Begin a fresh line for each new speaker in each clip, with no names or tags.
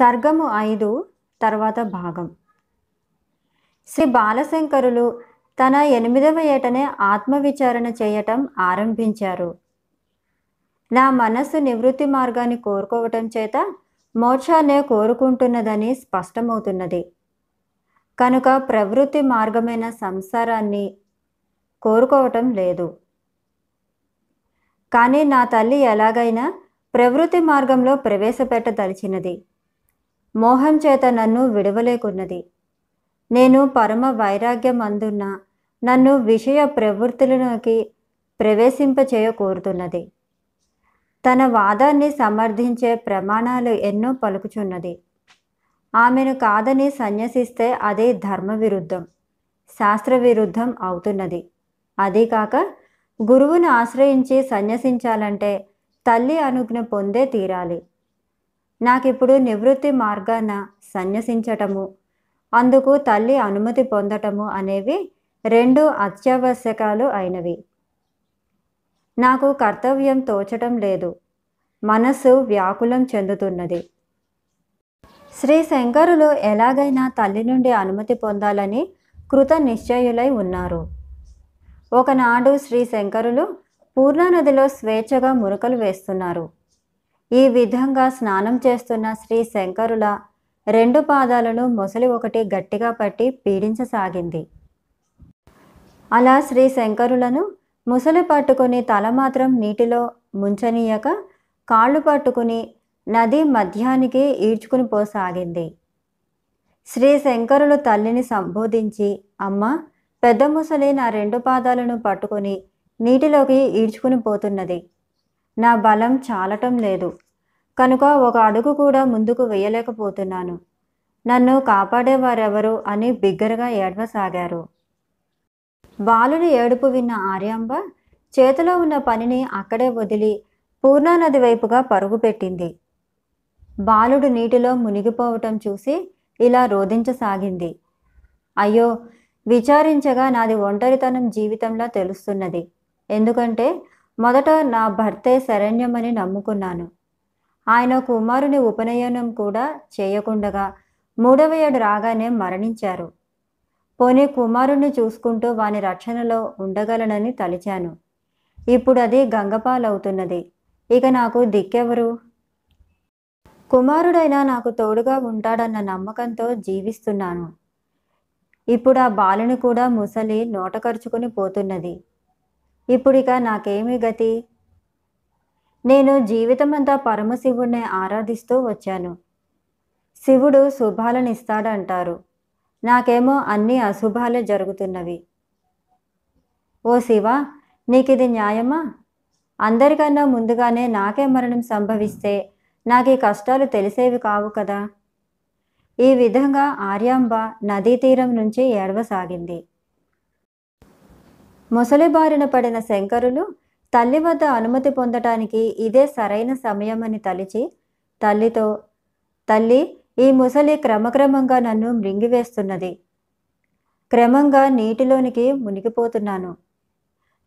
సర్గము ఐదు తర్వాత భాగం. శ్రీ బాలశంకరులు తన ఎనిమిదవ ఏటనే ఆత్మవిచారణ చేయటం ఆరంభించారు. నా మనస్సు నివృత్తి మార్గాన్ని కోరుకోవటం చేత మోక్షాన్నే కోరుకుంటున్నదని స్పష్టమవుతున్నది. కనుక ప్రవృత్తి మార్గమైన సంసారాన్ని కోరుకోవటం లేదు. కానీ నా తల్లి ఎలాగైనా ప్రవృత్తి మార్గంలో ప్రవేశపెట్టదలిచినది. మోహం చేత నన్ను విడవలేకున్నది. నేను పరమ వైరాగ్యం అందున్న నన్ను విషయ ప్రవృత్తులలోకి ప్రవేశింపచేయకూరుతున్నది. తన వాదాన్ని సమర్థించే ప్రమాణాలు ఎన్నో పలుకుచున్నది. ఆమెను కాదని సన్యసిస్తే అది ధర్మ విరుద్ధం శాస్త్ర విరుద్ధం అవుతున్నది. అదీ కాక గురువును ఆశ్రయించి సన్యసించాలంటే తల్లి అనుజ్ఞ పొందే తీరాలి. నాకిప్పుడు నివృత్తి మార్గాన సన్యసించటము అందుకు తల్లి అనుమతి పొందటము అనేవి రెండు అత్యావశ్యకాలు అయినవి. నాకు కర్తవ్యం తోచటం లేదు మనస్సు వ్యాకులం చెందుతున్నది. శ్రీ శంకరులు ఎలాగైనా తల్లి నుండి అనుమతి పొందాలని కృత నిశ్చయులై ఉన్నారు. ఒకనాడు శ్రీ శంకరులు పూర్ణానదిలో స్వేచ్ఛగా మురకలు వేస్తున్నారు. ఈ విధంగా స్నానం చేస్తున్న శ్రీ శంకరుల రెండు పాదాలను మొసలి ఒకటి గట్టిగా పట్టి పీడించసాగింది. అలా శ్రీ శంకరులను ముసలి పట్టుకుని తల మాత్రం నీటిలో ముంచనీయక కాళ్ళు పట్టుకుని నది మధ్యానికి ఈడ్చుకుని పోసాగింది. శ్రీ శంకరులు తల్లిని సంబోధించి అమ్మ పెద్ద ముసలి నా రెండు పాదాలను పట్టుకుని నీటిలోకి ఈడ్చుకుని పోతున్నది. నా బలం చాలటం లేదు. కనుక ఒక అడుగు కూడా ముందుకు వేయలేకపోతున్నాను. నన్ను కాపాడేవారెవరు అని బిగ్గరగా ఏడవసాగారు. బాలుడి ఏడుపు విన్న ఆర్యాంబ చేతిలో ఉన్న పనిని అక్కడే వదిలి పూర్ణానది వైపుగా పరుగుపెట్టింది బాలుడు నీటిలో మునిగిపోవటం చూసి ఇలా రోధించసాగింది. అయ్యో విచారించగా నాది ఒంటరితనం జీవితంలా తెలుస్తున్నది. ఎందుకంటే మొదట నా భర్తే శరణ్యమని నమ్ముకున్నాను. ఆయన కుమారుని ఉపనయనం కూడా చేయకుండగా మూడవ ఏడు రాగానే మరణించారు. పోనీ కుమారుణ్ణి చూసుకుంటూ వాని రక్షణలో ఉండగలనని తలిచాను. ఇప్పుడు అది గంగపాలవుతున్నది. ఇక నాకు దిక్కెవరు? కుమారుడైనా నాకు తోడుగా ఉంటాడన్న నమ్మకంతో జీవిస్తున్నాను. ఇప్పుడు ఆ బాలుని కూడా ముసలి నోట ఖర్చుకుని పోతున్నది. ఇప్పుడిక నాకేమి గతి? నేను జీవితమంతా పరమశివుణ్ణి ఆరాధిస్తూ వచ్చాను. శివుడు శుభాలను ఇస్తాడంటారు నాకేమో అన్ని అశుభాలే జరుగుతున్నవి. ఓ శివ నీకిది న్యాయమా? అందరికన్నా ముందుగానే నాకే మరణం సంభవిస్తే నాకు ఈ కష్టాలు తెలిసేవి కావు కదా? ఈ విధంగా ఆర్యాంబ నదీ తీరం నుంచి ఏడవసాగింది. మొసలి బారిన పడిన శంకరులు తల్లి వద్ద అనుమతి పొందటానికి ఇదే సరైన సమయమని తలిచి తల్లితో తల్లి ఈ ముసలి క్రమక్రమంగా నన్ను మృంగివేస్తున్నది. క్రమంగా నీటిలోనికి మునిగిపోతున్నాను.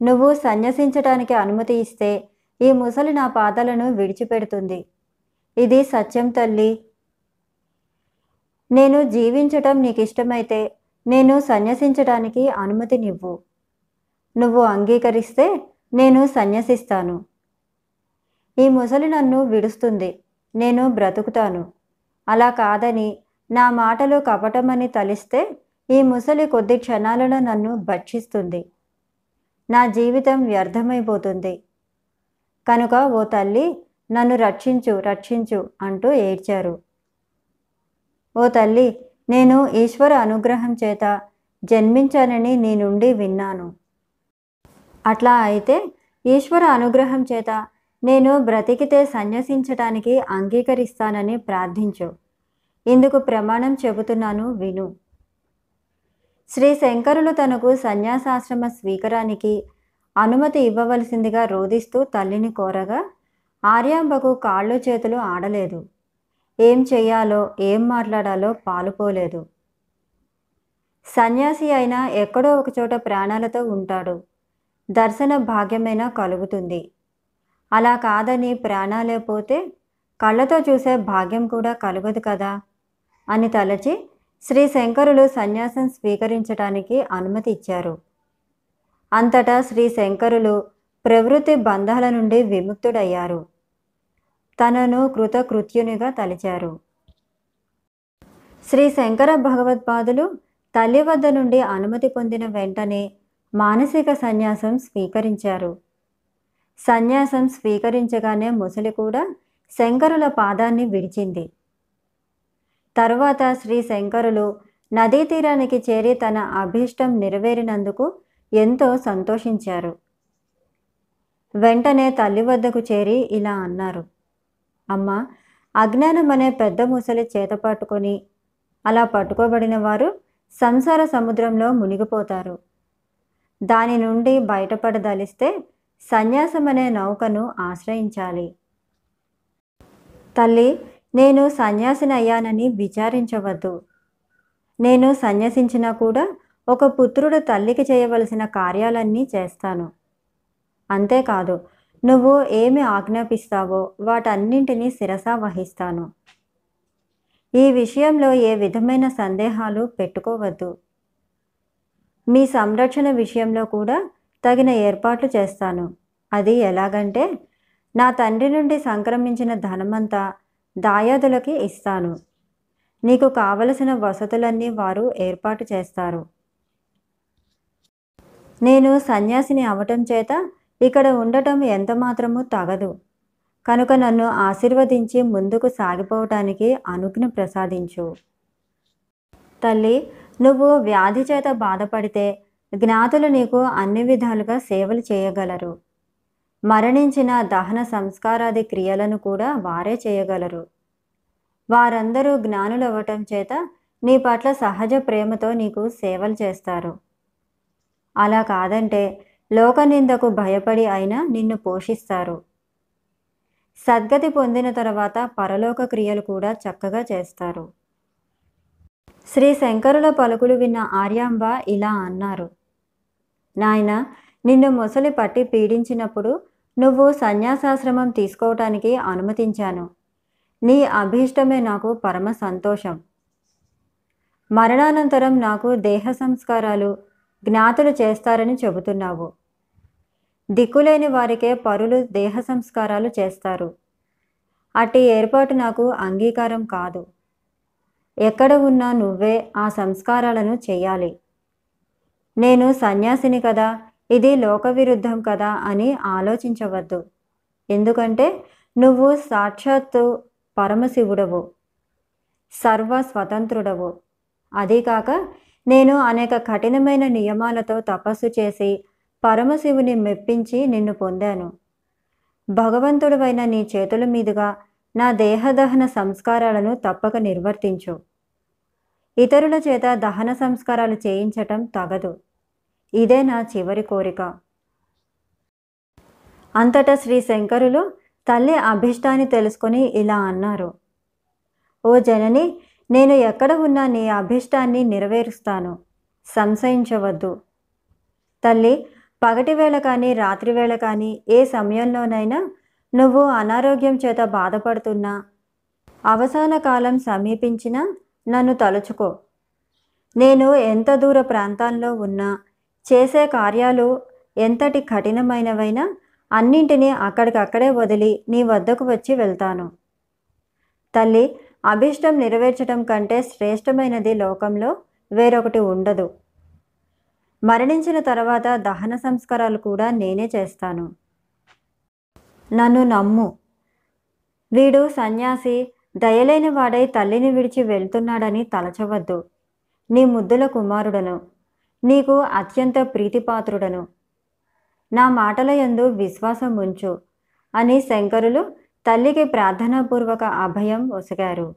నువ్వు సన్యసించటానికి అనుమతి ఇస్తే ఈ ముసలి నా పాదాలను విడిచిపెడుతుంది. ఇది సత్యం తల్లి. నేను జీవించటం నీకు ఇష్టమైతే నేను సన్యసించటానికి అనుమతినివ్వు. నువ్వు అంగీకరిస్తే నేను సన్యసిస్తాను. ఈ ముసలి నన్ను విడుస్తుంది. నేను బ్రతుకుతాను. అలా కాదని నా మాటలు కపటమని తలిస్తే ఈ ముసలి కొద్ది క్షణాలలో నన్ను భక్షిస్తుంది. నా జీవితం వ్యర్థమైపోతుంది. కనుక ఓ తల్లి నన్ను రక్షించు రక్షించు అంటూ ఏడ్చారు. ఓ తల్లి నేను ఈశ్వర అనుగ్రహం చేత జన్మించానని నీ నుండి విన్నాను. అట్లా అయితే ఈశ్వర అనుగ్రహం చేత నేను బ్రతికితే సన్యసించటానికి అంగీకరిస్తానని ప్రార్థించు. ఇందుకు ప్రమాణం చెబుతున్నాను విను. శ్రీ శంకరులు తనకు సన్యాసాశ్రమ స్వీకారానికి అనుమతి ఇవ్వవలసిందిగా రోధిస్తూ తల్లిని కోరగా ఆర్యాంబకు కాళ్ళు చేతులు ఆడలేదు. ఏం చేయాలో ఏం మాట్లాడాలో పాలుపోలేదు. సన్యాసి అయినా ఎక్కడో ఒకచోట ప్రాణాలతో ఉంటాడు. దర్శన భాగ్యమైనా కలుగుతుంది. అలా కాదని ప్రాణాలే పోతే కళ్ళతో చూసే భాగ్యం కూడా కలుగదు కదా? అని తలచి శ్రీ శంకరులు సన్యాసం స్వీకరించడానికి అనుమతి ఇచ్చారు. అంతటా శ్రీ శంకరులు ప్రవృత్తి బంధాల నుండి విముక్తుడయ్యారు. తనను కృతకృత్యునిగా తలిచారు. శ్రీ శంకర భగవత్పాదులు తల్లి వద్ద నుండి అనుమతి పొందిన వెంటనే మానసిక సన్యాసం స్వీకరించారు. సన్యాసం స్వీకరించగానే ముసలి కూడా శంకరుల పాదాన్ని విడిచింది. తరువాత శ్రీ శంకరులు నదీ తీరానికి చేరి తన అభీష్టం నెరవేరినందుకు ఎంతో సంతోషించారు. వెంటనే తల్లి వద్దకు చేరి ఇలా అన్నారు అమ్మ అజ్ఞానం అనే పెద్ద ముసలి చేత పట్టుకొని అలా పట్టుకోబడిన వారు సంసార సముద్రంలో మునిగిపోతారు. దాని నుండి బయటపడదలిస్తే సన్యాసం అనే నౌకను ఆశ్రయించాలి. తల్లి నేను సన్యాసిని అయ్యానని విచారించవద్దు. నేను సన్యసించినా కూడా ఒక పుత్రుడు తల్లికి చేయవలసిన కార్యాలన్నీ చేస్తాను. అంతేకాదు నువ్వు ఏమి ఆజ్ఞాపిస్తావో వాటన్నింటినీ శిరసా వహిస్తాను. ఈ విషయంలో ఏ విధమైన సందేహాలు పెట్టుకోవద్దు. మీ సంరక్షణ విషయంలో కూడా తగిన ఏర్పాట్లు చేస్తాను. అది ఎలాగంటే నా తండ్రి నుండి సంక్రమించిన ధనమంతా దాయాదులకి ఇస్తాను. నీకు కావలసిన వసతులన్నీ వారు ఏర్పాటు చేస్తారు. నేను సన్యాసిని అవటం చేత ఇక్కడ ఉండటం ఎంతమాత్రము తగదు. కనుక నన్ను ఆశీర్వదించి ముందుకు సాగిపోవటానికి అనుజ్ఞ ప్రసాదించు. తల్లి నువ్వు వ్యాధి చేత బాధపడితే జ్ఞాతులు నీకు అన్ని విధాలుగా సేవలు చేయగలరు. మరణించిన దహన సంస్కారాది క్రియలను కూడా వారే చేయగలరు. వారందరూ జ్ఞానులవ్వటం చేత నీ పట్ల సహజ ప్రేమతో నీకు సేవలు చేస్తారు. అలా కాదంటే లోకనిందకు భయపడి అయినా నిన్ను పోషిస్తారు. సద్గతి పొందిన తర్వాత పరలోక క్రియలు కూడా చక్కగా చేస్తారు. శ్రీ శంకరుల పలుకులు విన్న ఆర్యాంబ ఇలా అన్నారు. నాయన నిన్ను మొసలి పట్టి పీడించినప్పుడు నువ్వు సన్యాసాశ్రమం తీసుకోవటానికి అనుమతించాను. నీ అభీష్టమే నాకు పరమ సంతోషం. మరణానంతరం నాకు దేహ సంస్కారాలు జ్ఞాతులు చేస్తారని చెబుతున్నావు. దిక్కులేని వారికే పరులు దేహ సంస్కారాలు చేస్తారు. అట్టి ఏర్పాటు నాకు అంగీకారం కాదు. ఎక్కడ ఉన్నా నువ్వే ఆ సంస్కారాలను చేయాలి. నేను సన్యాసిని కదా ఇది లోక విరుద్ధం కదా అని ఆలోచించవద్దు. ఎందుకంటే నువ్వు సాక్షాత్తు పరమశివుడవు సర్వ స్వతంత్రుడవు అదీకాక నేను అనేక కఠినమైన నియమాలతో తపస్సు చేసి పరమశివుని మెప్పించి నిన్ను పొందాను. భగవంతుడివైన నీ చేతుల మీదుగా నా దేహదహన సంస్కారాలను తప్పక నిర్వర్తించు. ఇతరుల చేత దహన సంస్కారాలు చేయించటం తగదు. ఇదే నా చివరి కోరిక. అంతటా శ్రీ శంకరులు తల్లి అభిష్టాన్ని తెలుసుకొని ఇలా అన్నారు. ఓ జనని నేను ఎక్కడ ఉన్నా నీ అభిష్టాన్ని నెరవేరుస్తాను. సంశయించవద్దు. తల్లి పగటి వేళ కానీ రాత్రి వేళ కానీ ఏ సమయంలోనైనా నువ్వు అనారోగ్యం చేత బాధపడుతున్నా అవసాన కాలం సమీపించినా నన్ను తలుచుకో. నేను ఎంత దూర ప్రాంతాల్లో ఉన్నా చేసే కార్యాలు ఎంతటి కఠినమైనవైనా అన్నింటినీ అక్కడికక్కడే వదిలి నీ వద్దకు వచ్చి వెళ్తాను. తల్లి అభిష్టం నెరవేర్చడం కంటే శ్రేష్టమైనది లోకంలో వేరొకటి ఉండదు. మరణించిన తర్వాత దహన సంస్కారాలు కూడా నేనే చేస్తాను. నన్ను నమ్ము. వీడు సన్యాసి దయలేని వాడై తల్లిని విడిచి వెళ్తున్నాడని తలచవద్దు. నీ ముద్దుల కుమారుడను. నీకు అత్యంత ప్రీతిపాత్రుడను. నా మాటల యందు విశ్వాసం ఉంచు అని శంకరులు తల్లికి ప్రార్థనాపూర్వక అభయం ఒసగారు.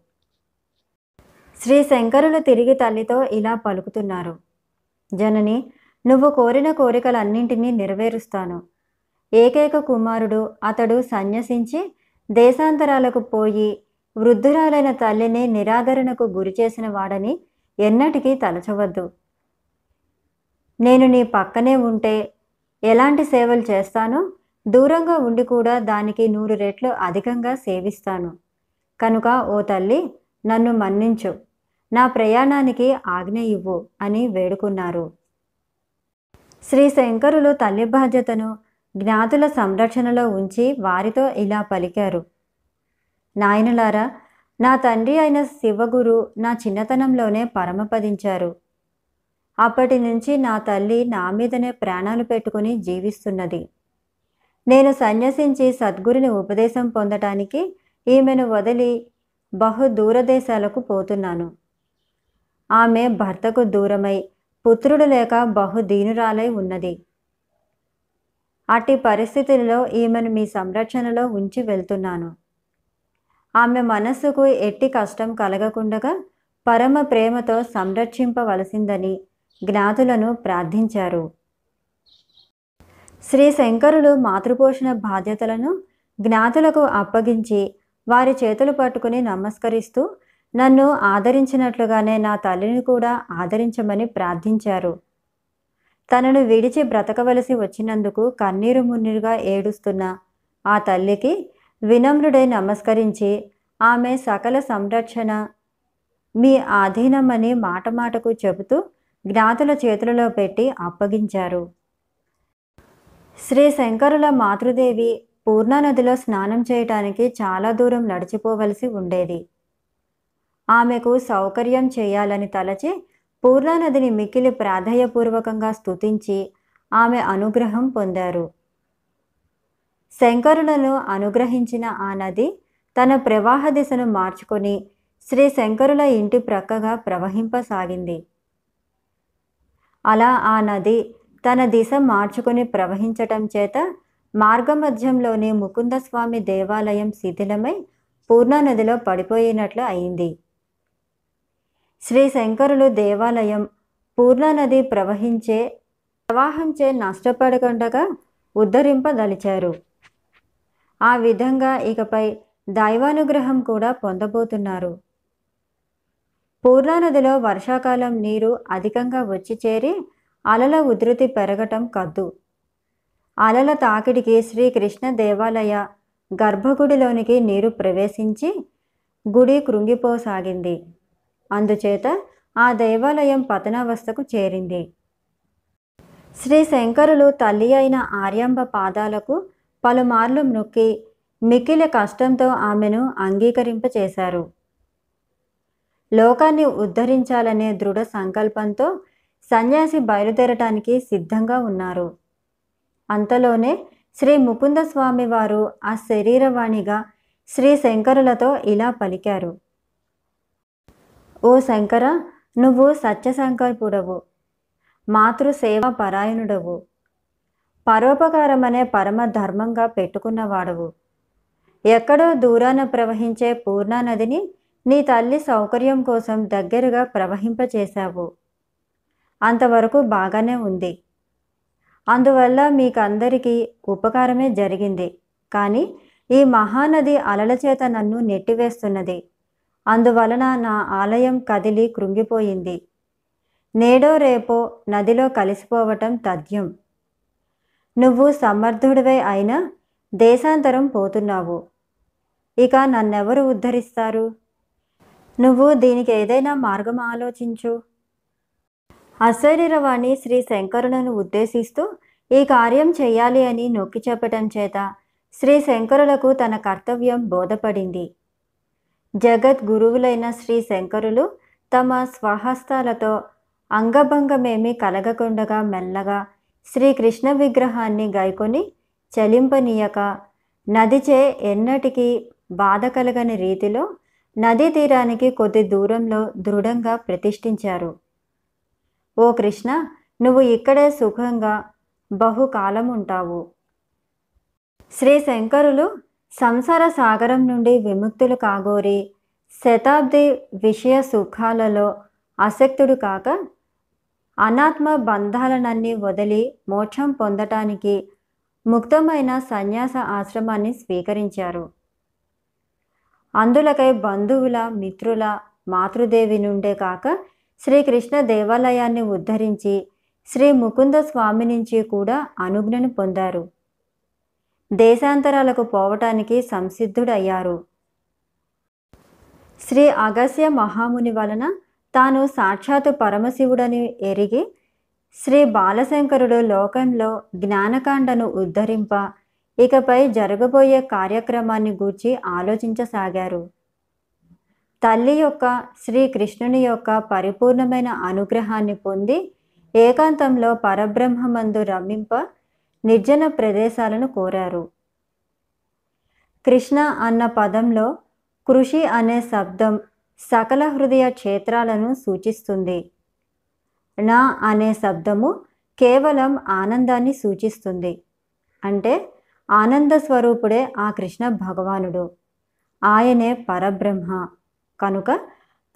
శ్రీ శంకరులు తిరిగి తల్లితో ఇలా పలుకుతున్నారు. జనని నువ్వు కోరిన కోరికలన్నింటినీ నెరవేరుస్తాను. ఏకైక కుమారుడు. అతడు సన్యసించి దేశాంతరాలకు పోయి వృద్ధురాలైన తల్లిని నిరాదరణకు గురి చేసిన వాడని ఎన్నటికీ తలచవద్దు. నేను నీ పక్కనే ఉంటే ఎలాంటి సేవలు చేస్తానో? దూరంగా ఉండి కూడా దానికి నూరు రెట్లు అధికంగా సేవిస్తాను. కనుక ఓ తల్లి నన్ను మన్నించు. నా ప్రయాణానికి ఆజ్ఞ ఇవ్వు అని వేడుకున్నారు. శ్రీ శంకరులు తల్లి బాధ్యతను జ్ఞాతుల సంరక్షణలో ఉంచి వారితో ఇలా పలికారు. నాయనలారా నా తండ్రి అయిన శివగురు నా చిన్నతనంలోనే పరమపదించారు. అప్పటి నుంచి నా తల్లి నా మీదనే ప్రాణాలు పెట్టుకుని జీవిస్తున్నది. నేను సన్యసించి సద్గురుని ఉపదేశం పొందటానికి ఈమెను వదిలి బహు దూరదేశాలకు పోతున్నాను. ఆమె భర్తకు దూరమై పుత్రుడు లేక బహు దీనురాలై ఉన్నది. అట్టి పరిస్థితుల్లో ఈమెను మీ సంరక్షణలో ఉంచి వెళ్తున్నాను. ఆమె మనస్సుకు ఎట్టి కష్టం కలగకుండగా పరమ ప్రేమతో సంరక్షింపవలసిందని జ్ఞాతులను ప్రార్థించారు. శ్రీ శంకరులు మాతృపోషణ బాధ్యతలను జ్ఞాతులకు అప్పగించి వారి చేతులు పట్టుకుని నమస్కరిస్తూ నన్ను ఆదరించినట్లుగానే నా తల్లిని కూడా ఆదరించమని ప్రార్థించారు. తనను విడిచి బ్రతకవలసి వచ్చినందుకు కన్నీరు మున్నీరుగా ఏడుస్తున్న ఆ తల్లికి వినమ్రుడై నమస్కరించి ఆమె సకల సంరక్షణ మీ ఆధీనమని మాట మాటకు చెబుతూ జ్ఞాతుల చేతులలో పెట్టి అప్పగించారు. శ్రీ శంకరుల మాతృదేవి పూర్ణానదిలో స్నానం చేయటానికి చాలా దూరం నడిచిపోవలసి ఉండేది. ఆమెకు సౌకర్యం చేయాలని తలచి పూర్ణానదిని మిక్కిలి ప్రాధాయపూర్వకంగా స్తుతించి ఆమె అనుగ్రహం పొందారు. శంకరులను అనుగ్రహించిన ఆ నది తన ప్రవాహ దిశను మార్చుకొని శ్రీ శంకరుల ఇంటి ప్రక్కగా ప్రవహింపసాగింది. అలా ఆ నది తన దిశ మార్చుకొని ప్రవహించటం చేత మార్గమధ్యంలోని ముకుందస్వామి దేవాలయం శిథిలమై పూర్ణానదిలో పడిపోయినట్లు అయింది. శ్రీ శంకరులు దేవాలయం పూర్ణానది ప్రవహించే ప్రవాహంచే నష్టపడకుండగా ఉద్ధరింపదలిచారు. ఆ విధంగా ఇకపై దైవానుగ్రహం కూడా పొందబోతున్నారు. పూర్ణానదిలో వర్షాకాలం నీరు అధికంగా వచ్చి చేరి అలల ఉధృతి పెరగటం కద్దు. అలల తాకిడికి శ్రీకృష్ణ దేవాలయ గర్భగుడిలోనికి నీరు ప్రవేశించి గుడి కృంగిపోసాగింది. అందుచేత ఆ దేవాలయం పతనావస్థకు చేరింది. శ్రీ శంకరులు తల్లి అయిన ఆర్యాంబ పాదాలకు పలుమార్లు నొక్కి మిక్కిల కష్టంతో ఆమెను అంగీకరింపచేశారు. లోకాన్ని ఉద్ధరించాలనే దృఢ సంకల్పంతో సన్యాసి బయలుదేరటానికి సిద్ధంగా ఉన్నారు. అంతలోనే శ్రీ ముకుంద స్వామి వారు ఆ శరీరవాణిగా శ్రీ శంకరులతో ఇలా పలికారు. ఓ శంకర నువ్వు సత్యసంకల్పుడవు మాతృసేవా పరాయణుడవు పరోపకారమనే పరమ ధర్మంగా పెట్టుకున్నవాడవు. ఎక్కడో దూరాన ప్రవహించే పూర్ణానదిని నీ తల్లి సౌకర్యం కోసం దగ్గరగా ప్రవహింపచేశావు. అంతవరకు బాగానే ఉంది. అందువల్ల మీకందరికీ ఉపకారమే జరిగింది. కానీ ఈ మహానది అలల చేత నన్ను నెట్టివేస్తున్నది. అందువలన నా ఆలయం కదిలి కృంగిపోయింది. నేడో రేపో నదిలో కలిసిపోవటం తథ్యం. నువ్వు సమర్థుడివై అయినా దేశాంతరం పోతున్నావు. ఇక నన్నెవరు ఉద్ధరిస్తారు? నువ్వు దీనికి ఏదైనా మార్గం ఆలోచించు. అశరీరవాణి శ్రీ శంకరులను ఉద్దేశిస్తూ ఈ కార్యం చేయాలి అని నొక్కి చెప్పటం చేత శ్రీ శంకరులకు తన కర్తవ్యం బోధపడింది. జగత్ గురువులైన శ్రీ శంకరులు తమ స్వహస్తాలతో అంగభంగమేమీ కలగకుండగా మెల్లగా శ్రీకృష్ణ విగ్రహాన్ని గైకొని చలింపనీయక. నదిచే ఎన్నటికీ బాధ కలగని రీతిలో నదీ తీరానికి కొద్ది దూరంలో దృఢంగా ప్రతిష్ఠించారు. ఓ కృష్ణ నువ్వు ఇక్కడే సుఖంగా బహుకాలం ఉంటావు శ్రీ శంకరులు సంసార సాగరం నుండి విముక్తులు కాగోరి శతాబ్ది విషయ సుఖాలలో ఆసక్తుడు కాక అనాత్మ బంధాలనన్నీ వదిలి మోక్షం పొందటానికి ముక్తమైన సన్యాస ఆశ్రమాన్ని స్వీకరించారు. అందులకై బంధువుల మిత్రుల మాతృదేవి నుండే కాక శ్రీకృష్ణ దేవాలయాన్ని ఉద్ధరించి శ్రీ ముకుంద స్వామి నుంచి కూడా అనుజ్ఞను పొందారు. దేశాంతరాలకు పోవటానికి సంసిద్ధుడయ్యారు. శ్రీ అగస్య మహాముని వలన తాను సాక్షాత్తు పరమశివుడని ఎరిగి శ్రీ బాలశంకరుడు లోకంలో జ్ఞానకాండను ఉద్ధరింప ఇకపై జరగబోయే కార్యక్రమాన్ని గూర్చి ఆలోచించసాగారు. తల్లి యొక్క శ్రీకృష్ణుని యొక్క పరిపూర్ణమైన అనుగ్రహాన్ని పొంది ఏకాంతంలో పరబ్రహ్మమందు రమింప నిర్జన ప్రదేశాలను కోరారు. కృష్ణ అన్న పదంలో కృషి అనే శబ్దం సకల హృదయ క్షేత్రాలను సూచిస్తుంది. నా అనే శబ్దము కేవలం ఆనందాన్ని సూచిస్తుంది. అంటే ఆనంద స్వరూపుడే ఆ కృష్ణ భగవానుడు. ఆయనే పరబ్రహ్మ. కనుక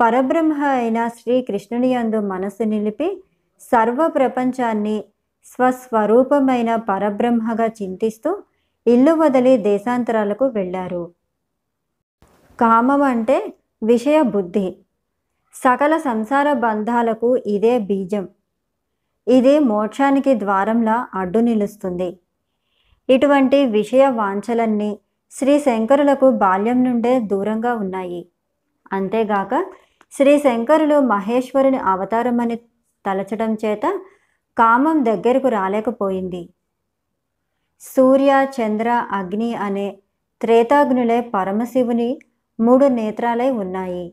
పరబ్రహ్మ అయిన శ్రీకృష్ణుని యందు మనసు నిలిపి సర్వ ప్రపంచాన్ని స్వస్వరూపమైన పరబ్రహ్మగా చింతిస్తూ ఇల్లు వదిలి దేశాంతరాలకు వెళ్ళారు. కామం అంటే విషయ బుద్ధి. సకల సంసార బంధాలకు ఇదే బీజం. ఇది మోక్షానికి ద్వారంలా అడ్డు నిలుస్తుంది. ఇటువంటి విషయ వాంఛలన్నీ శ్రీ శంకరులకు బాల్యం నుండే దూరంగా ఉన్నాయి. అంతేగాక శ్రీ శంకరులు మహేశ్వరుని అవతారమని తలచడం చేత కామం దగ్గరకు రాలేకపోయింది. సూర్య చంద్ర అగ్ని అనే త్రేతాగ్నులే పరమశివుని మూడు నేత్రాలై ఉన్నాయి.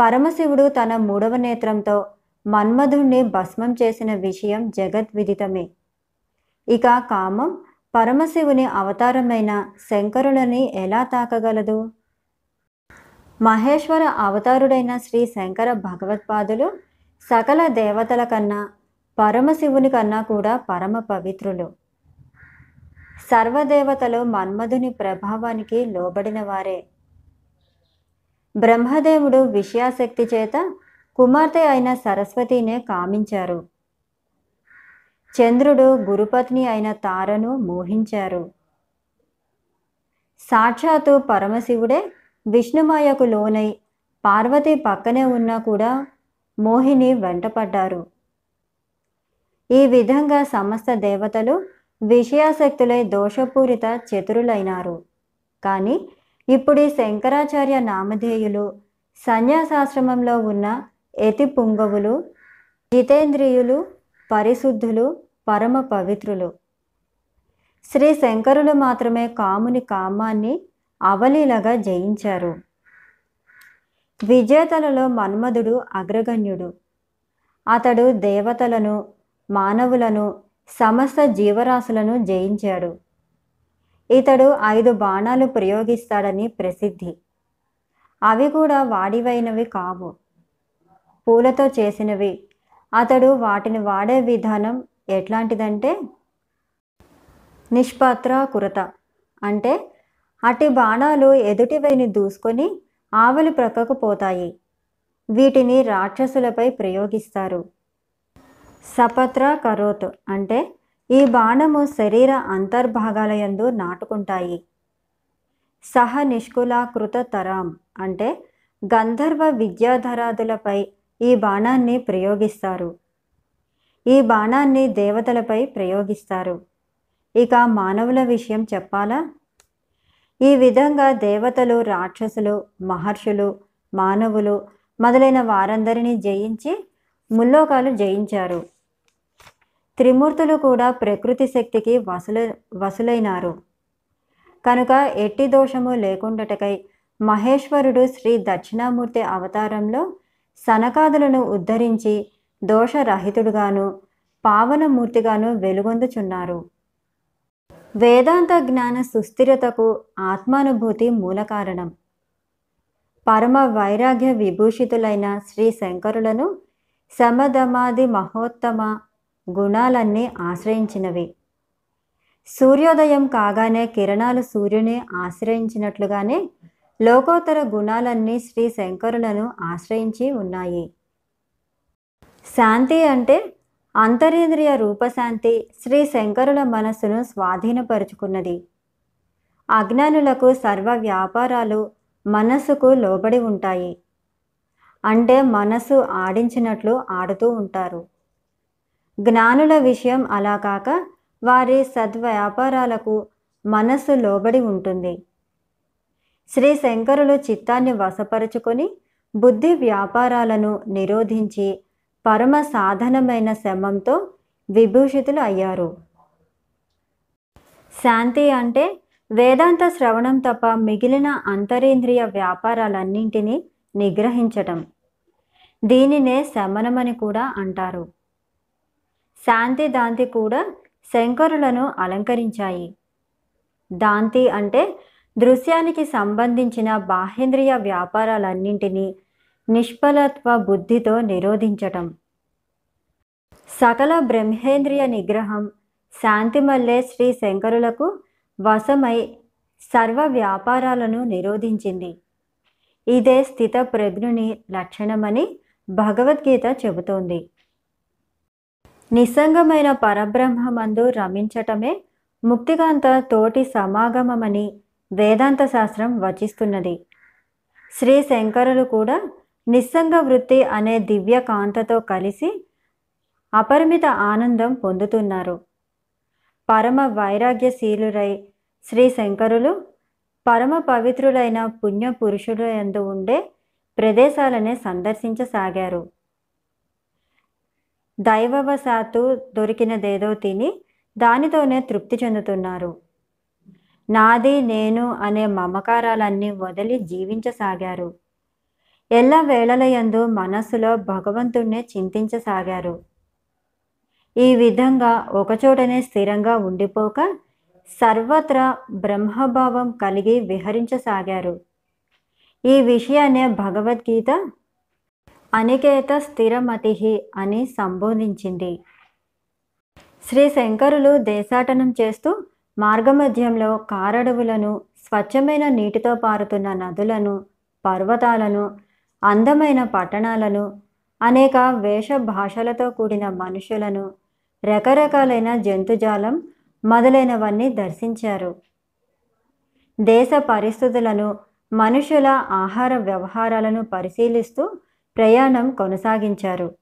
పరమశివుడు తన మూడవ నేత్రంతో మన్మధుణ్ణి భస్మం చేసిన విషయం జగద్విదితమే. ఇక కామం పరమశివుని అవతారమైన శంకరులని ఎలా తాకగలదు? మహేశ్వర అవతారుడైన శ్రీ శంకర భగవత్పాదులు సకల దేవతల కన్నా పరమశివుని కన్నా కూడా పరమ పవిత్రులు. సర్వదేవతలు మన్మధుని ప్రభావానికి లోబడిన వారే. బ్రహ్మదేవుడు విషయాశక్తి చేత కుమార్తె అయిన సరస్వతినే కామించారు. చంద్రుడు గురుపత్ని అయిన తారను మోహించారు. సాక్షాత్తు పరమశివుడే విష్ణుమాయకు లోనై పార్వతి పక్కనే ఉన్నా కూడా మోహిని వెంటపడ్డారు. ఈ విధంగా సమస్త దేవతలు విషయాసక్తులై దోషపూరిత చతురులైనారు. కానీ ఇప్పుడు ఈ శంకరాచార్య నామధేయులు సన్యాసాశ్రమంలో ఉన్న ఎతి పుంగవులు జితేంద్రియులు పరిశుద్ధులు పరమ పవిత్రులు. శ్రీ శంకరులు మాత్రమే కాముని కామాన్ని అవలీలగా జయించారు. విజేతలలో మన్మధుడు అగ్రగణ్యుడు. అతడు దేవతలను మానవులను సమస్త జీవరాశులను జయించాడు. ఇతడు ఐదు బాణాలు ప్రయోగిస్తాడని ప్రసిద్ధి. అవి కూడా వాడివైనవి కావు. పూలతో చేసినవి. అతడు వాటిని వాడే విధానం ఎట్లాంటిదంటే నిష్పాత్ర కురత. అంటే అటి బాణాలు ఎదుటివైని దూసుకొని ఆవలి ప్రక్కకు పోతాయి. వీటిని రాక్షసులపై ప్రయోగిస్తారు. సపత్ర కరోత్ అంటే ఈ బాణము శరీర అంతర్భాగాలయందు నాటుకుంటాయి. సహ నిష్కులాకృత తరాం అంటే గంధర్వ విద్యాధరాదులపై ఈ బాణాన్ని ప్రయోగిస్తారు. ఈ బాణాన్ని దేవతలపై ప్రయోగిస్తారు. ఇక మానవుల విషయం చెప్పాలా? ఈ విధంగా దేవతలు రాక్షసులు మహర్షులు మానవులు మొదలైన వారందరినీ జయించి ముల్లోకాలు జయించారు. త్రిమూర్తులు కూడా ప్రకృతి శక్తికి వసుల వసులైనారు. కనుక ఎట్టి దోషము లేకుండాటకై మహేశ్వరుడు శ్రీ దక్షిణామూర్తి అవతారంలో సనకాదులను ఉద్ధరించి దోషరహితుడుగాను పావనమూర్తిగాను వెలుగొందుచున్నారు. వేదాంత జ్ఞాన సుస్థిరతకు ఆత్మానుభూతి మూల కారణం. పరమ వైరాగ్య విభూషితులైన శ్రీ శంకరులను సమధమాది మహోత్తమ గుణాలన్నీ ఆశ్రయించినవి. సూర్యోదయం కాగానే కిరణాలు సూర్యుని ఆశ్రయించినట్లుగానే లోకోత్తర గుణాలన్నీ శ్రీ శంకరులను ఆశ్రయించి ఉన్నాయి. శాంతి అంటే అంతరేంద్రియ రూపశాంతి శ్రీ శంకరుల మనస్సును స్వాధీనపరుచుకున్నది. అజ్ఞానులకు సర్వ వ్యాపారాలు మనస్సుకు లోబడి ఉంటాయి. అంటే మనస్సు ఆడించినట్లు ఆడుతూ ఉంటారు. జ్ఞానుల విషయం అలా కాక వారి సద్వ్యాపారాలకు మనస్సు లోబడి ఉంటుంది. శ్రీ శంకరులు చిత్తాన్ని వశపరుచుకొని బుద్ధి వ్యాపారాలను నిరోధించి పరమ సాధనమైన శమంతో విభూషితులు అయ్యారు. శాంతి అంటే వేదాంత శ్రవణం తప్ప మిగిలిన అంతరేంద్రియ వ్యాపారాలన్నింటినీ నిగ్రహించటం. దీనినే శమనమని కూడా అంటారు. శాంతి దాంతి కూడా శంకరులను అలంకరించాయి. దాంతి అంటే దృశ్యానికి సంబంధించిన బాహేంద్రియ వ్యాపారాలన్నింటినీ నిష్ఫలత్వ బుద్ధితో నిరోధించటం. సకల బ్రహ్మేంద్రియ నిగ్రహం శాంతిమల్లే శ్రీ శంకరులకు వశమై సర్వ వ్యాపారాలను నిరోధించింది. ఇదే స్థిత ప్రజ్ఞుని లక్షణమని భగవద్గీత చెబుతోంది. నిస్సంగమైన పరబ్రహ్మమందు రమించటమే ముక్తికాంత తోటి సమాగమమని వేదాంత శాస్త్రం వచిస్తున్నది. శ్రీ శంకరులు కూడా నిస్సంగ వృత్తి అనే దివ్య కాంతతో కలిసి అపరిమిత ఆనందం పొందుతున్నారు. పరమ వైరాగ్యశీలురై శ్రీ శంకరులు పరమ పవిత్రులైన పుణ్య పురుషుల యందు ఉండే ప్రదేశాలనే సందర్శించసాగారు. దైవవశాత్తు దొరికినదేదో తిని దానితోనే తృప్తి చెందుతున్నారు. నాది నేను అనే మమకారాలన్నీ వదిలి జీవించసాగారు. ఎల్ల వేళలయందు మనస్సులో భగవంతుణ్ణి చింతించసాగారు. ఈ విధంగా ఒకచోటనే స్థిరంగా ఉండిపోక సర్వత్రా బ్రహ్మభావం కలిగి విహరించసాగారు. ఈ విషయాన్నే భగవద్గీత అనికేత స్థిరమతి అని సంబోధించింది. శ్రీ శంకరులు దేశాటనం చేస్తూ మార్గమధ్యంలో కారడవులను స్వచ్ఛమైన నీటితో పారుతున్న నదులను పర్వతాలను అందమైన పట్టణాలను అనేక వేష భాషలతో కూడిన మనుషులను రకరకాలైన జంతుజాలం మొదలైనవన్నీ దర్శించారు. దేశ పరిస్థితులను మనుషుల ఆహార వ్యవహారాలను పరిశీలిస్తూ ప్రయాణం కొనసాగించారు.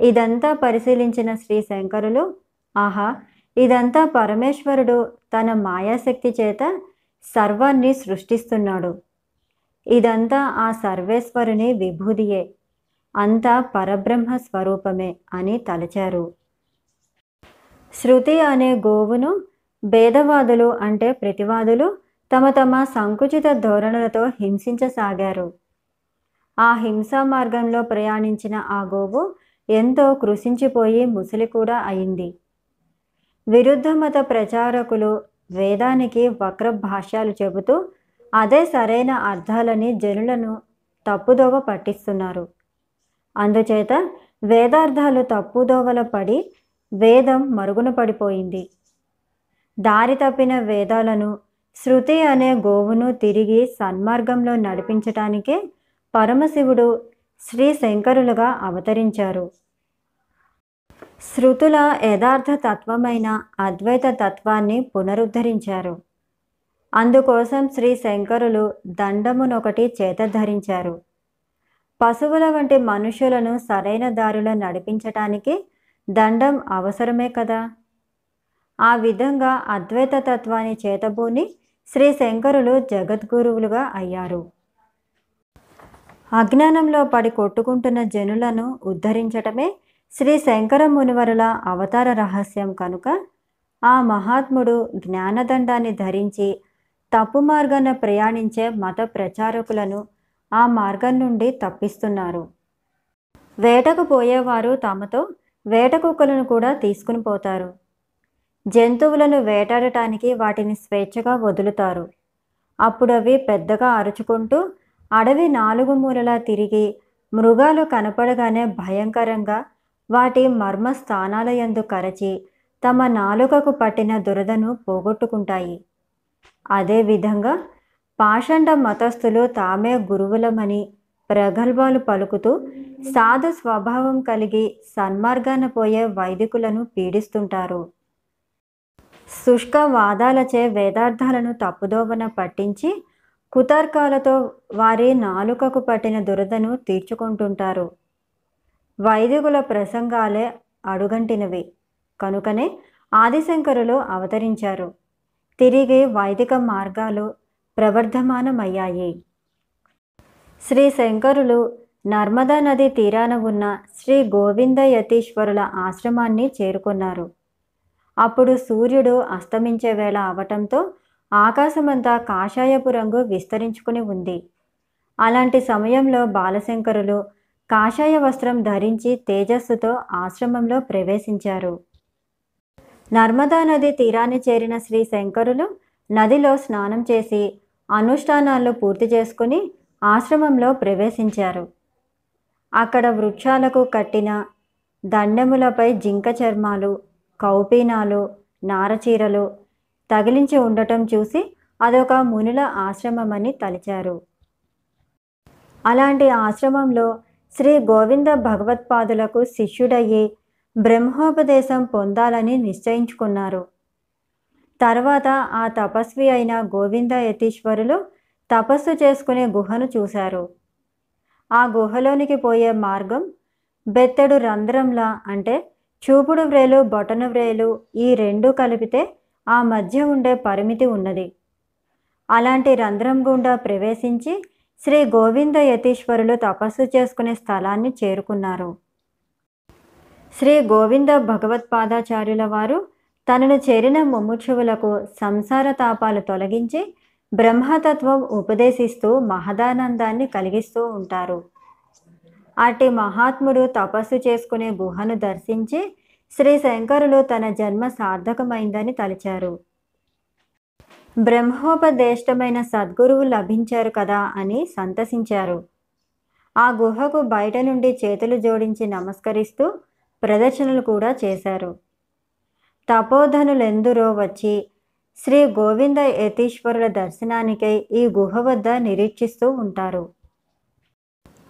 ఇదంతా పరిశీలించిన శ్రీ శంకరులు ఆహా ఇదంతా పరమేశ్వరుడు తన మాయాశక్తి చేత సర్వాన్ని సృష్టిస్తున్నాడు. ఇదంతా ఆ సర్వేశ్వరుని విభూదియే అంతా పరబ్రహ్మ స్వరూపమే అని తలచారు. శృతి అనే గోవును భేదవాదులు అంటే ప్రతివాదులు తమ తమ సంకుచిత ధోరణులతో హింసించసాగారు. ఆ హింసా మార్గంలో ప్రయాణించిన ఆ గోవు ఎంతో కృషించిపోయి ముసలి కూడా అయింది. విరుద్ధ మత ప్రచారకులు వేదానికి వక్ర భాష్యాలు చెబుతూ అదే సరైన అర్థాలని జనులను తప్పుదోవ పట్టిస్తున్నారు. అందుచేత వేదార్థాలు తప్పుదోవల పడి వేదం మరుగున పడిపోయింది. దారి తప్పిన వేదాలను శృతి అనే గోవును తిరిగి సన్మార్గంలో నడిపించటానికే పరమశివుడు శ్రీ శంకరులుగా అవతరించారు. శృతుల యథార్థ తత్వమైన అద్వైత తత్వాన్ని పునరుద్ధరించారు. అందుకోసం శ్రీ శంకరులు దండమునొకటి చేత ధరించారు. పశువుల వంటి మనుషులను సరైన దారిలో నడిపించటానికి దండం అవసరమే కదా? ఆ విధంగా అద్వైత తత్వాన్ని చేతబూని శ్రీ శంకరులు జగద్గురువులుగా అయ్యారు. అజ్ఞానంలో పడి కొట్టుకుంటున్న జనులను ఉద్ధరించటమే శ్రీ శంకర మునివరుల అవతార రహస్యం కనుక ఆ మహాత్ముడు జ్ఞానదండాన్ని ధరించి తప్పు మార్గాన ప్రయాణించే మత ప్రచారకులను ఆ మార్గం నుండి తప్పిస్తున్నారు. వేటకు పోయేవారు తమతో వేట కుక్కలను కూడా తీసుకుని పోతారు. జంతువులను వేటాడటానికి వాటిని స్వేచ్ఛగా వదులుతారు. అప్పుడు అవి పెద్దగా అరుచుకుంటూ అడవి నాలుగు మూలలా తిరిగి మృగాలు కనపడగానే భయంకరంగా వాటి మర్మ స్థానాల యందు కరచి తమ నాలుకకు పట్టిన దురదను పోగొట్టుకుంటాయి. అదేవిధంగా పాషండ మతస్థులు తామే గురువులమని ప్రగల్భాలు పలుకుతూ సాధు స్వభావం కలిగి సన్మార్గాన పోయే వైదికులను పీడిస్తుంటారు. శుష్క వాదాలచే వేదార్థాలను తప్పుదోవన పట్టించి కుతర్కాలతో వారి నాలుకకు పట్టిన దురదను తీర్చుకుంటుంటారు. వైదికుల ప్రసంగాలే అడుగంటినవి. కనుకనే ఆదిశంకరులు అవతరించారు. తిరిగి వైదిక మార్గాలు ప్రవర్ధమానమయ్యాయి. శ్రీ శంకరులు నర్మదా నది తీరాన ఉన్న శ్రీ గోవింద యతీశ్వరుల ఆశ్రమాన్ని చేరుకున్నారు. అప్పుడు సూర్యుడు అస్తమించే వేళ అవటంతో ఆకాశమంతా కాషాయపు రంగు విస్తరించుకుని ఉంది. అలాంటి సమయంలో బాలశంకరులు కాషాయ వస్త్రం ధరించి తేజస్సుతో ఆశ్రమంలో ప్రవేశించారు. నర్మదా నది తీరాన్ని చేరిన శ్రీ శంకరులు నదిలో స్నానం చేసి అనుష్ఠానాలు పూర్తి చేసుకుని ఆశ్రమంలో ప్రవేశించారు. అక్కడ వృక్షాలకు కట్టిన దండెములపై జింక చర్మాలు కౌపీనాలు నారచీరలు తగిలించి ఉండటం చూసి అదొక మునుల ఆశ్రమమని తలిచారు. అలాంటి ఆశ్రమంలో శ్రీ గోవింద భగవత్పాదులకు శిష్యుడయ్యి బ్రహ్మోపదేశం పొందాలని నిశ్చయించుకున్నారు. తర్వాత ఆ తపస్వి అయిన గోవింద యతీశ్వరులు తపస్సు చేసుకునే గుహను చూశారు. ఆ గుహలోనికి పోయే మార్గం బెత్తడు రంధ్రంలా అంటే చూపుడు వ్రేలు బొటన వ్రేలు ఈ రెండు కలిపితే ఆ మధ్య ఉండే పరిమితి ఉన్నది. అలాంటి రంధ్రం గుండా ప్రవేశించి శ్రీ గోవింద యతీశ్వరులు తపస్సు చేసుకునే స్థలాన్ని చేరుకున్నారు. శ్రీ గోవింద భగవత్పాదాచార్యుల వారు తనను చేరిన ముముక్షువులకు సంసార తాపాలు తొలగించి బ్రహ్మతత్వం ఉపదేశిస్తూ మహదానందాన్ని కలిగిస్తూ ఉంటారు. అట్టి మహాత్ముడు తపస్సు చేసుకునే గుహను దర్శించి శ్రీ శంకరులు తన జన్మ సార్థకమైందని తలిచారు. బ్రహ్మోపదేష్టమైన సద్గురువు లభించారు కదా అని సంతసించారు. ఆ గుహకు బయట నుండి చేతులు జోడించి నమస్కరిస్తూ ప్రదర్శనలు కూడా చేశారు. తపోధనులెందరో వచ్చి శ్రీ గోవింద యతీశ్వరుల దర్శనానికై ఈ గుహ వద్ద నిరీక్షిస్తూ ఉంటారు.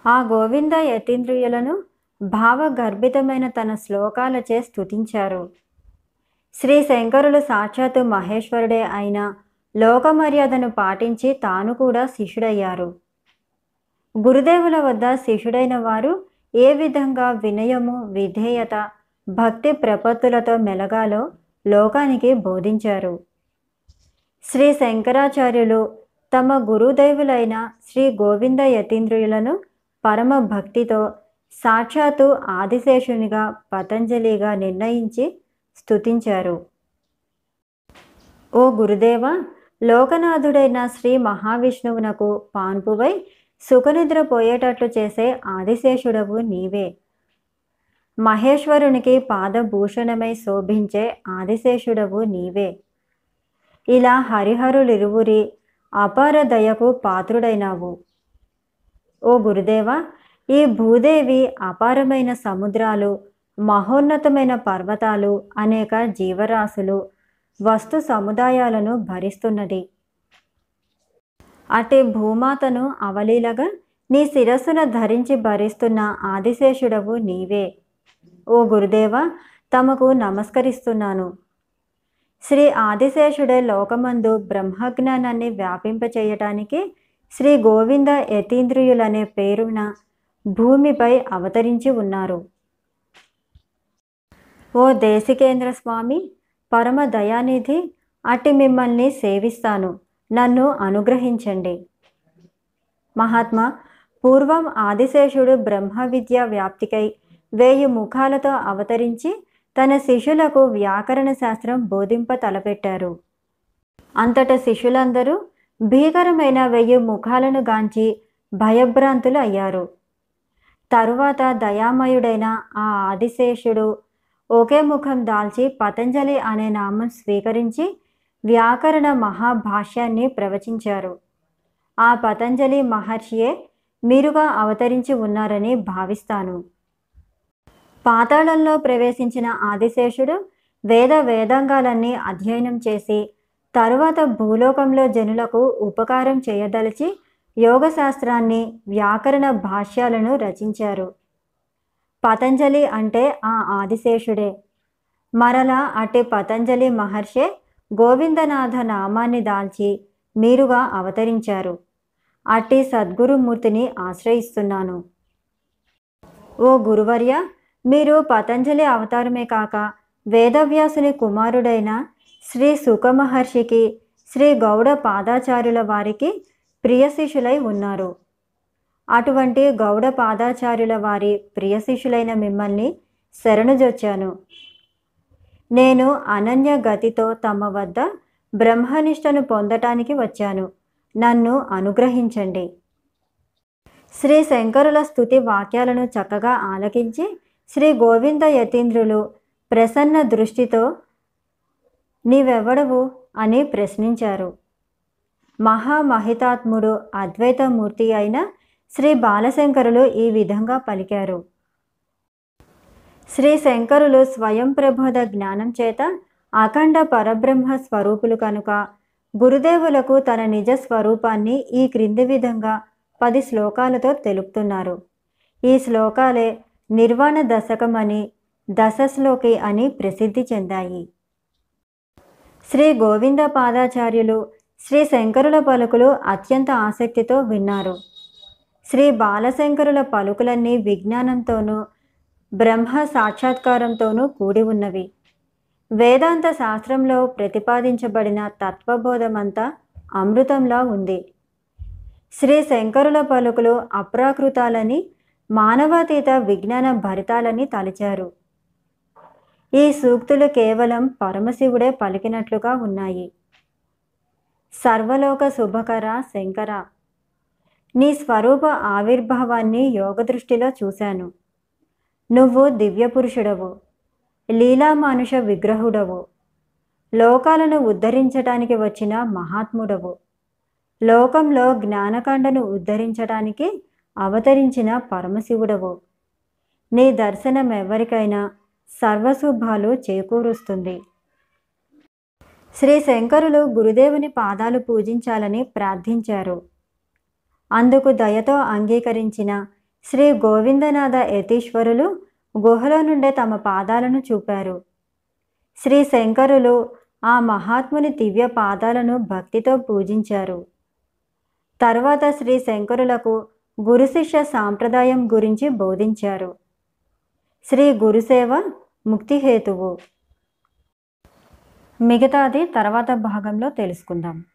ఆ గోవింద యతీంద్రియులను భావగర్భితమైన తన శ్లోకాలచే స్తుతించారు. శ్రీ శంకరులు సాక్షాత్తు మహేశ్వరుడే అయిన లోకమర్యాదను పాటించి తాను కూడా శిష్యుడయ్యారు. గురుదేవుల వద్ద శిష్యుడైన వారు ఏ విధంగా వినయము విధేయత భక్తి ప్రపత్తులతో మెలగాలో లోకానికి బోధించారు. శ్రీ శంకరాచార్యులు తమ గురుదైవులైన శ్రీ గోవింద యతీంద్రియులను పరమ భక్తితో సాక్షాత్తు ఆదిశేషునిగా పతంజలిగా నిర్ణయించి స్తుతించారు. ఓ గురుదేవ లోకనాథుడైన శ్రీ మహావిష్ణువునకు పాన్పువై సుఖనిద్ర పోయేటట్లు చేసే ఆదిశేషుడవు నీవే. మహేశ్వరునికి పాదభూషణమై శోభించే ఆదిశేషుడవు నీవే. ఇలా హరిహరులిరువురి అపార దయకు పాత్రుడైనావు. ఓ గురుదేవ ఈ భూదేవి అపారమైన సముద్రాలు మహోన్నతమైన పర్వతాలు అనేక జీవరాశులు వస్తు సముదాయాలను భరిస్తున్నది. అటే భూమాతను అవలీలగా నీ శిరస్సును ధరించి భరిస్తున్న ఆదిశేషుడవు నీవే. ఓ గురుదేవ తమకు నమస్కరిస్తున్నాను. శ్రీ ఆదిశేషుడే లోకమందు బ్రహ్మజ్ఞానాన్ని వ్యాపింపచేయటానికి శ్రీ గోవింద యతీంద్రియులనే పేరున భూమిపై అవతరించి ఉన్నారు. ఓ దేశికేంద్ర స్వామి పరమ దయానిధి అట్టి మిమ్మల్ని సేవిస్తాను. నన్ను అనుగ్రహించండి. మహాత్మా పూర్వం ఆదిశేషుడు బ్రహ్మ విద్య వ్యాప్తికై వేయి ముఖాలతో అవతరించి తన శిష్యులకు వ్యాకరణ శాస్త్రం బోధింప తలపెట్టారు. అంతట శిష్యులందరూ భీకరమైన వెయ్యి ముఖాలను గాంచి భయభ్రాంతులు అయ్యారు. తరువాత దయామయుడైన ఆ ఆదిశేషుడు ఒకే ముఖం దాల్చి పతంజలి అనే నామం స్వీకరించి వ్యాకరణ మహాభాష్యాన్ని ప్రవచించారు. ఆ పతంజలి మహర్షియే మీరుగా అవతరించి ఉన్నారని భావిస్తాను. పాతాళంలో ప్రవేశించిన ఆదిశేషుడు వేద వేదాంగాలన్నీ అధ్యయనం చేసి తరువాత భూలోకంలో జనులకు ఉపకారం చేయదలిచి యోగశాస్త్రాన్ని వ్యాకరణ భాష్యాలను రచించారు. పతంజలి అంటే ఆ ఆదిశేషుడే. మరలా అట్టి పతంజలి మహర్షే గోవిందనాథ నామాన్ని దాల్చి మీరుగా అవతరించారు. అట్టి సద్గురుమూర్తిని ఆశ్రయిస్తున్నాను. ఓ గురువర్య మీరు పతంజలి అవతారమే కాక వేదవ్యాసుని కుమారుడైన శ్రీ సుఖమహర్షికి శ్రీ గౌడ పాదాచార్యుల వారికి ప్రియ శిష్యులై ఉన్నారు. అటువంటి గౌడ పాదాచార్యుల వారి ప్రియ శిష్యులైన మిమ్మల్ని శరణుజొచ్చాను నేను అనన్య గతితో తమ వద్ద బ్రహ్మనిష్టను పొందటానికి వచ్చాను. నన్ను అనుగ్రహించండి. శ్రీ శంకరుల స్థుతి వాక్యాలను చక్కగా ఆలకించి శ్రీ గోవింద యతీంద్రులు ప్రసన్న దృష్టితో నీవెవడవు? అని ప్రశ్నించారు. మహామహితాత్ముడు అద్వైతమూర్తి అయిన శ్రీ బాలశంకరులు ఈ విధంగా పలికారు. శ్రీ శంకరులు స్వయం ప్రబోధ జ్ఞానం చేత అఖండ పరబ్రహ్మ స్వరూపులు కనుక గురుదేవులకు తన నిజ స్వరూపాన్ని ఈ క్రింది విధంగా పది శ్లోకాలతో తెలుపుతున్నారు. ఈ శ్లోకాలే నిర్వాణ దశకమని దశశ్లోకి అని ప్రసిద్ధి చెందాయి. శ్రీ గోవింద పాదాచార్యులు శ్రీ శంకరుల పలుకులు అత్యంత ఆసక్తితో విన్నారు. శ్రీ బాలశంకరుల పలుకులన్నీ విజ్ఞానంతోనూ బ్రహ్మ సాక్షాత్కారంతోనూ కూడి ఉన్నవి. వేదాంత శాస్త్రంలో ప్రతిపాదించబడిన తత్వబోధమంతా అమృతంలా ఉంది. శ్రీ శంకరుల పలుకులు అప్రాకృతాలని మానవాతీత విజ్ఞాన భరితాలని తలిచారు. ఈ సూక్తులు కేవలం పరమశివుడే పలికినట్లుగా ఉన్నాయి. సర్వలోక శుభకర శంకర. నీ స్వరూప ఆవిర్భావాన్ని యోగ దృష్టిలో చూశాను. నువ్వు దివ్యపురుషుడవు. లీలామానుష విగ్రహుడవు. లోకాలను ఉద్ధరించటానికి వచ్చిన మహాత్ముడవు. లోకంలో జ్ఞానకాండను ఉద్ధరించడానికి అవతరించిన పరమశివుడవు. నీ దర్శనం ఎవరికైనా సర్వశుభాలు చేకూరుస్తుంది. శ్రీ శంకరులు గురుదేవుని పాదాలు పూజించాలని ప్రార్థించారు. అందుకు దయతో అంగీకరించిన శ్రీ గోవిందనాథ యతీశ్వరులు గుహలో నుండే తమ పాదాలను చూపారు. శ్రీ శంకరులు ఆ మహాత్ముని దివ్య పాదాలను భక్తితో పూజించారు. తర్వాత శ్రీ శంకరులకు గురుశిష్య సాంప్రదాయం గురించి బోధించారు. శ్రీ గురుసేవ ముక్తిహేతువు మిగతాది తర్వాత భాగంలో తెలుసుకుందాం.